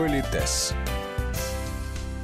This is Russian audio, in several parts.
Политес.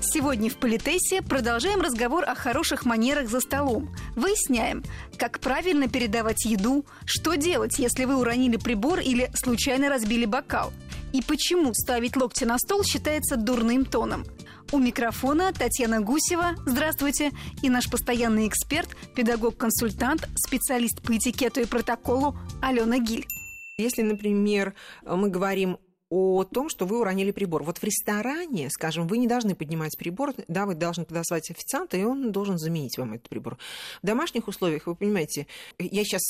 Сегодня в Политесе продолжаем разговор о хороших манерах за столом. Выясняем, как правильно передавать еду, что делать, если вы уронили прибор или случайно разбили бокал, и почему ставить локти на стол считается дурным тоном. У микрофона Татьяна Гусева, здравствуйте, и наш постоянный эксперт, педагог-консультант, специалист по этикету и протоколу Алена Гиль. Если, например, мы говорим о том, что вы уронили прибор. Вот в ресторане, скажем, вы не должны поднимать прибор, да, вы должны подозвать официанта, и он должен заменить вам этот прибор. В домашних условиях, вы понимаете, я сейчас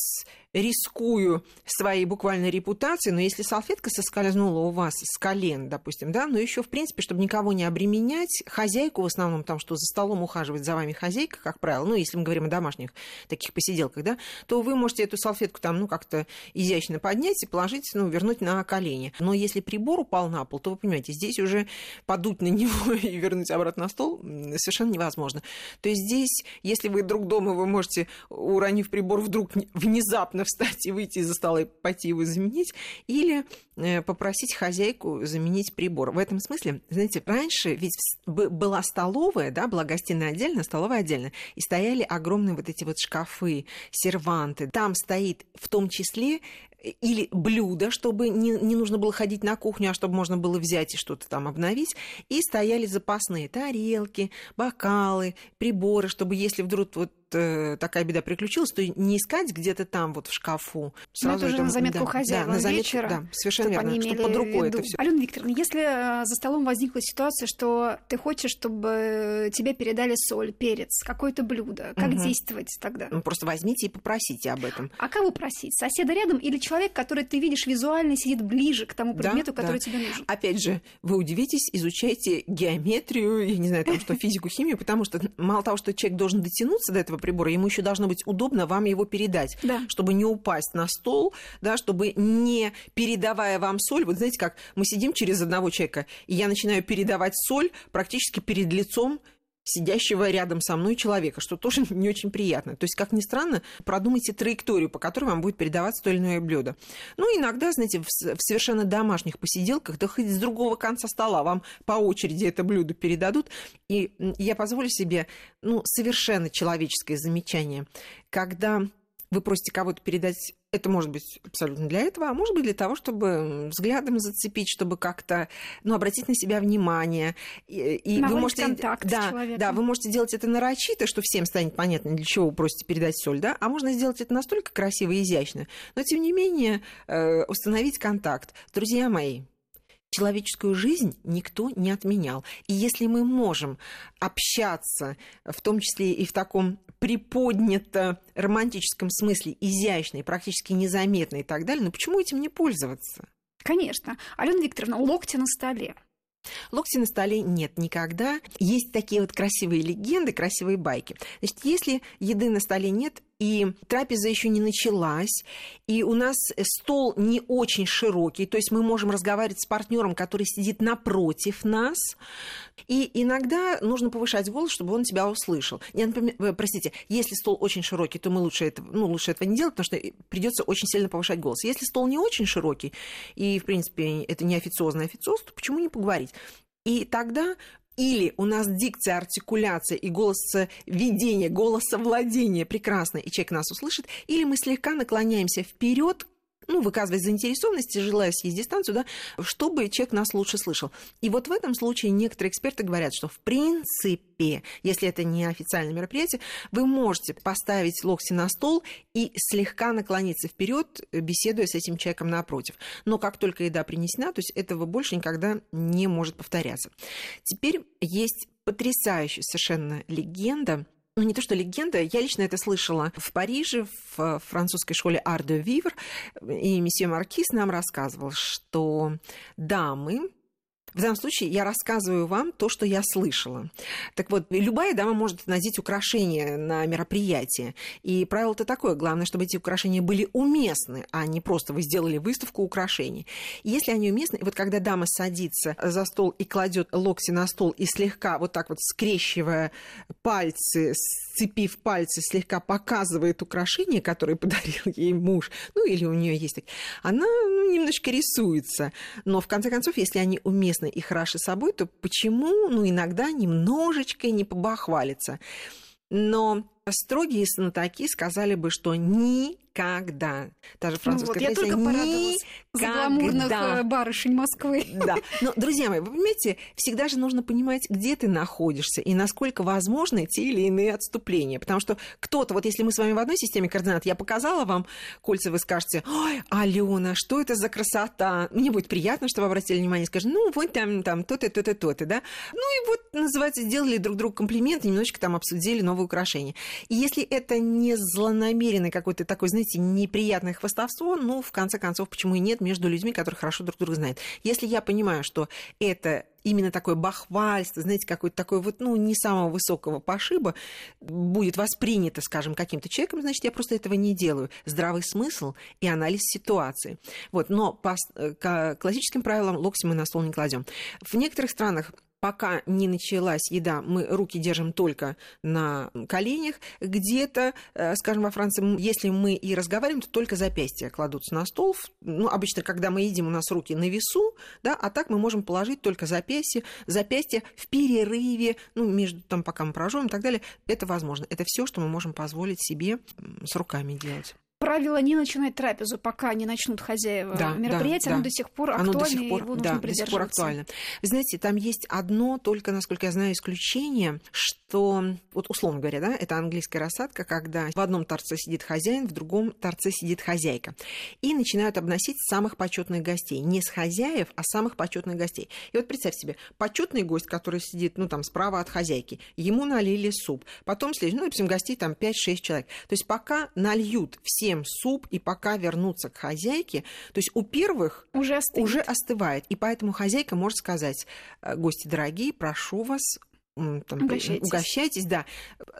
рискую своей буквальной репутацией, но если салфетка соскользнула у вас с колен, допустим, да, но еще, в принципе, чтобы никого не обременять, хозяйку в основном там, что за столом ухаживает за вами хозяйка, как правило, ну, если мы говорим о домашних таких посиделках, да, то вы можете эту салфетку там, ну, как-то изящно поднять и положить, ну, вернуть на колени. Но если прибор упал на пол, то вы понимаете, здесь уже подуть на него и вернуть обратно на стол совершенно невозможно. То есть здесь, если вы друг дома, вы можете, уронив прибор, вдруг внезапно встать и выйти из-за стола и пойти его заменить, или э, попросить хозяйку заменить прибор. В этом смысле, знаете, раньше ведь была столовая, да, была гостиная отдельно, столовая отдельно, и стояли огромные вот эти вот шкафы, серванты. Там стоит в том числе или блюдо, чтобы не, не нужно было ходить на кухню, а чтобы можно было взять и что-то там обновить. И стояли запасные тарелки, бокалы, приборы, чтобы если вдруг вот э, такая беда приключилась, то не искать где-то там вот в шкафу. Сразу это уже на заметку да, хозяина да, на заметку, вечера. Да, совершенно верно, они что под рукой это все. Алена Викторовна, если э, за столом возникла ситуация, что ты хочешь, чтобы тебе передали соль, перец, какое-то блюдо, как угу. действовать тогда? Ну, просто возьмите и попросите об этом. А кого просить? Соседа рядом или человек, который ты видишь визуально сидит ближе к тому предмету, да, который да. тебе нужен? Опять же, вы удивитесь, изучайте геометрию, я не знаю, там что, физику, химию, потому что мало того, что человек должен дотянуться до этого прибора, ему еще должно быть удобно вам его передать, да. чтобы не упасть на стол, да, чтобы не передавая вам соль, вот знаете, как мы сидим через одного человека, и я начинаю передавать соль практически перед лицом сидящего рядом со мной человека, что тоже не очень приятно. То есть, как ни странно, продумайте траекторию, по которой вам будет передаваться то или иное блюдо. Ну, иногда, знаете, в, в совершенно домашних посиделках, да хоть с другого конца стола вам по очереди это блюдо передадут. И я позволю себе, ну, совершенно человеческое замечание. Когда вы просите кого-то передать это может быть абсолютно для этого, а может быть для того, чтобы взглядом зацепить, чтобы как-то ну, обратить на себя внимание. И, и вы можете контакт да. Да, вы можете делать это нарочито, что всем станет понятно, для чего вы просите передать соль, да, а можно сделать это настолько красиво и изящно. Но, тем не менее, э, установить контакт. Друзья мои, человеческую жизнь никто не отменял. И если мы можем общаться, в том числе и в таком приподнято романтическом смысле, изящно и практически незаметно и так далее, ну почему этим не пользоваться? Конечно. Алена Викторовна, локти на столе. Локти на столе нет никогда. Есть такие вот красивые легенды, красивые байки. Значит, если еды на столе нет, и трапеза еще не началась, и у нас стол не очень широкий, то есть мы можем разговаривать с партнером, который сидит напротив нас, и иногда нужно повышать голос, чтобы он тебя услышал. Я, например, э, простите, если стол очень широкий, то мы лучше, это, ну, лучше этого не делать, потому что придется очень сильно повышать голос. Если стол не очень широкий, и, в принципе, это не официозный официоз, то почему не поговорить? И тогда или у нас дикция, артикуляция и голосоведение, голосовладение прекрасно, и человек нас услышит, или мы слегка наклоняемся вперед ну, выказывать заинтересованность, желая съесть дистанцию, да, чтобы человек нас лучше слышал. И вот в этом случае некоторые эксперты говорят, что в принципе, если это не официальное мероприятие, вы можете поставить локти на стол и слегка наклониться вперед, беседуя с этим человеком напротив. Но как только еда принесена, то есть этого больше никогда не может повторяться. Теперь есть потрясающая совершенно легенда ну не то что легенда, я лично это слышала. В Париже, в французской школе Art de и месье Маркиз нам рассказывал, что дамы в данном случае я рассказываю вам то, что я слышала. Так вот, любая дама может надеть украшения на мероприятие. И правило-то такое, главное, чтобы эти украшения были уместны, а не просто вы сделали выставку украшений. Если они уместны, вот когда дама садится за стол и кладет локти на стол и слегка вот так вот скрещивая пальцы, сцепив пальцы, слегка показывает украшение, которое подарил ей муж, ну или у нее есть, она ну, немножко рисуется. Но в конце концов, если они уместны, честны и хороши собой, то почему, ну, иногда немножечко не побахвалиться? Но строгие знатоки сказали бы, что ни никогда. Даже французская ну, вот, я только порадовалась за гламурных э, барышень Москвы. Да. Но, друзья мои, вы понимаете, всегда же нужно понимать, где ты находишься и насколько возможны те или иные отступления. Потому что кто-то, вот если мы с вами в одной системе координат, я показала вам кольца, вы скажете, ой, Алена, что это за красота? Мне будет приятно, что вы обратили внимание, скажете, ну, вот там, там, то-то, то-то, то-то, да? Ну и вот, называется, сделали друг другу комплименты, немножечко там обсудили новые украшения. И если это не злонамеренный какой-то такой, знаете, знаете, неприятное хвастовство, ну, в конце концов, почему и нет, между людьми, которые хорошо друг друга знают. Если я понимаю, что это именно такое бахвальство, знаете, какое-то такое вот, ну, не самого высокого пошиба будет воспринято, скажем, каким-то человеком, значит, я просто этого не делаю. Здравый смысл и анализ ситуации. Вот, но по классическим правилам локти мы на стол не кладем. В некоторых странах пока не началась еда, мы руки держим только на коленях. Где-то, э, скажем, во Франции, если мы и разговариваем, то только запястья кладутся на стол. Ну, обычно, когда мы едим, у нас руки на весу, да, а так мы можем положить только запястье, запястье в перерыве, ну, между там, пока мы проживем и так далее. Это возможно. Это все, что мы можем позволить себе с руками делать правило не начинать трапезу, пока не начнут хозяева да, мероприятия, да, оно да. до сих пор актуально, оно до сих пор, его нужно да, до сих пор актуально. Вы знаете, там есть одно, только, насколько я знаю, исключение, что, вот условно говоря, да, это английская рассадка, когда в одном торце сидит хозяин, в другом торце сидит хозяйка. И начинают обносить самых почетных гостей. Не с хозяев, а самых почетных гостей. И вот представь себе, почетный гость, который сидит, ну, там, справа от хозяйки, ему налили суп. Потом ну, допустим, гостей там 5-6 человек. То есть пока нальют все всем суп, и пока вернуться к хозяйке, то есть у первых уже, уже остывает. И поэтому хозяйка может сказать, «Э, гости дорогие, прошу вас, там, угощайтесь. угощайтесь, да.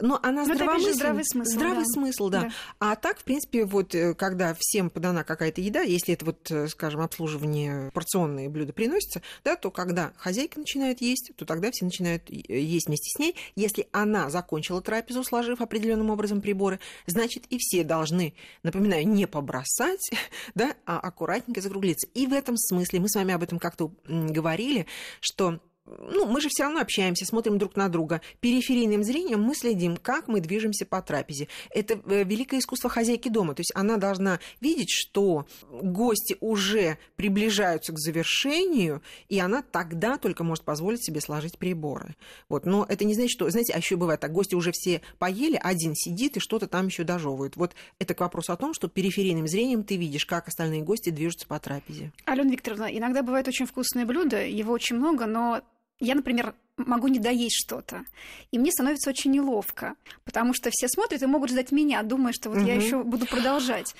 Но она Но здравомысл... здравый смысл. Здравый да. смысл, да. да. А так, в принципе, вот э, когда всем подана какая-то еда, если это вот, э, скажем, обслуживание порционные блюда приносится, да, то когда хозяйка начинает есть, то тогда все начинают есть вместе с ней. Если она закончила трапезу, сложив определенным образом приборы, значит, и все должны, напоминаю, не побросать, да, а аккуратненько закруглиться. И в этом смысле, мы с вами об этом как-то говорили, что ну, мы же все равно общаемся, смотрим друг на друга. Периферийным зрением мы следим, как мы движемся по трапезе. Это э, великое искусство хозяйки дома. То есть она должна видеть, что гости уже приближаются к завершению, и она тогда только может позволить себе сложить приборы. Вот. Но это не значит, что, знаете, а еще бывает так, гости уже все поели, один сидит и что-то там еще дожевывает. Вот это к вопросу о том, что периферийным зрением ты видишь, как остальные гости движутся по трапезе. Алена Викторовна, иногда бывает очень вкусное блюдо, его очень много, но я, например, могу не доесть что-то. И мне становится очень неловко, потому что все смотрят и могут ждать меня, думая, что вот угу. я еще буду продолжать.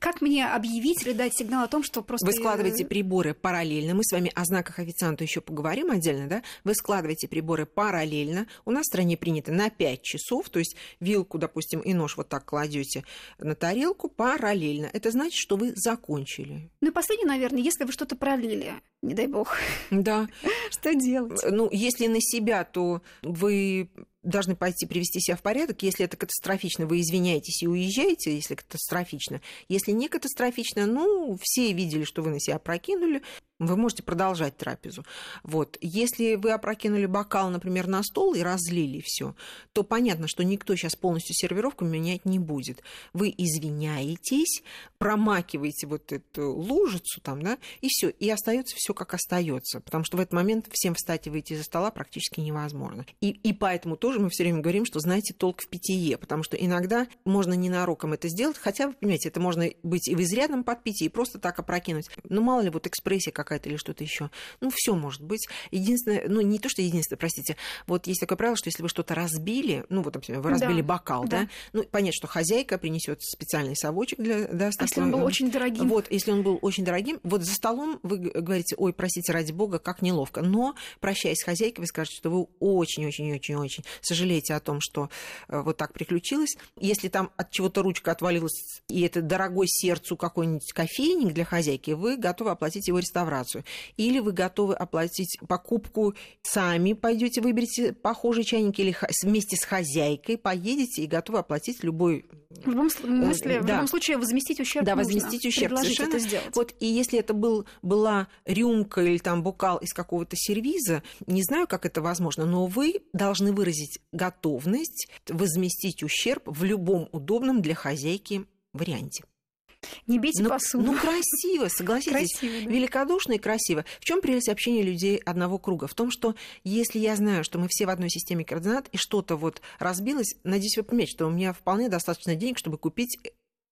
Как мне объявить или дать сигнал о том, что просто... Вы складываете приборы параллельно. Мы с вами о знаках официанта еще поговорим отдельно, да? Вы складываете приборы параллельно. У нас в стране принято на 5 часов, то есть вилку, допустим, и нож вот так кладете на тарелку параллельно. Это значит, что вы закончили. Ну и последнее, наверное, если вы что-то пролили, не дай бог. Да. Что делать? Ну, если на себя, то вы должны пойти привести себя в порядок. Если это катастрофично, вы извиняетесь и уезжаете, если катастрофично. Если не катастрофично, ну, все видели, что вы на себя прокинули, вы можете продолжать трапезу. Вот. Если вы опрокинули бокал, например, на стол и разлили все, то понятно, что никто сейчас полностью сервировку менять не будет. Вы извиняетесь, промакиваете вот эту лужицу там, да, и все, и остается все как остается, потому что в этот момент всем встать и выйти из-за стола практически невозможно. И, и поэтому тоже мы все время говорим, что знаете толк в питье, потому что иногда можно ненароком это сделать, хотя, вы понимаете, это можно быть и в изрядном подпитии, и просто так опрокинуть. Но мало ли вот экспрессия какая какая-то или что-то еще. Ну, все может быть. Единственное, ну, не то, что единственное, простите, вот есть такое правило, что если вы что-то разбили, ну, вот, например, вы разбили да, бокал, да. да, ну, понятно, что хозяйка принесет специальный совочек для, да, а если он был очень дорогим? Вот, если он был очень дорогим, вот за столом вы говорите, ой, простите, ради бога, как неловко, но, прощаясь с хозяйкой, вы скажете, что вы очень-очень-очень-очень сожалеете о том, что э, вот так приключилось. Если там от чего-то ручка отвалилась, и это дорогой сердцу какой-нибудь кофейник для хозяйки, вы готовы оплатить его реставрацию операцию. Или вы готовы оплатить покупку сами, пойдете выберете похожий чайник или вместе с хозяйкой поедете и готовы оплатить любой В любом, смысле, да. в любом случае возместить ущерб Да, нужно. возместить ущерб. Совершенно. это сделать. Вот, и если это был, была рюмка или там бокал из какого-то сервиза, не знаю, как это возможно, но вы должны выразить готовность возместить ущерб в любом удобном для хозяйки варианте. Не бейте ну, посуду. Ну, красиво, согласитесь. Красиво, да. Великодушно и красиво. В чем прелесть общения людей одного круга? В том, что если я знаю, что мы все в одной системе координат, и что-то вот разбилось, надеюсь, вы понимаете, что у меня вполне достаточно денег, чтобы купить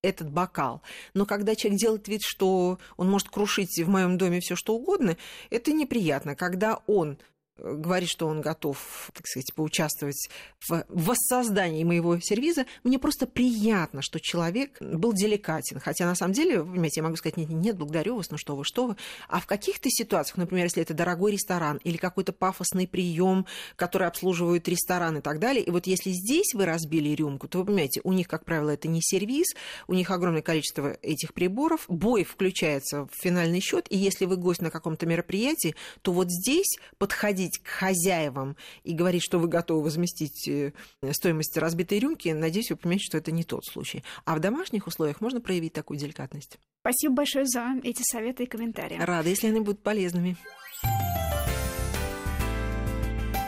этот бокал. Но когда человек делает вид, что он может крушить в моем доме все что угодно, это неприятно. Когда он говорит, что он готов, так сказать, поучаствовать в воссоздании моего сервиза, мне просто приятно, что человек был деликатен. Хотя, на самом деле, понимаете, я могу сказать, нет, нет, благодарю вас, ну что вы, что вы. А в каких-то ситуациях, например, если это дорогой ресторан или какой-то пафосный прием, который обслуживают ресторан и так далее, и вот если здесь вы разбили рюмку, то вы понимаете, у них, как правило, это не сервиз, у них огромное количество этих приборов, бой включается в финальный счет, и если вы гость на каком-то мероприятии, то вот здесь подходить подходить к хозяевам и говорить, что вы готовы возместить э, стоимость разбитой рюмки, надеюсь, вы понимаете, что это не тот случай. А в домашних условиях можно проявить такую деликатность. Спасибо большое за эти советы и комментарии. Рада, если они будут полезными.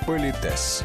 Политес.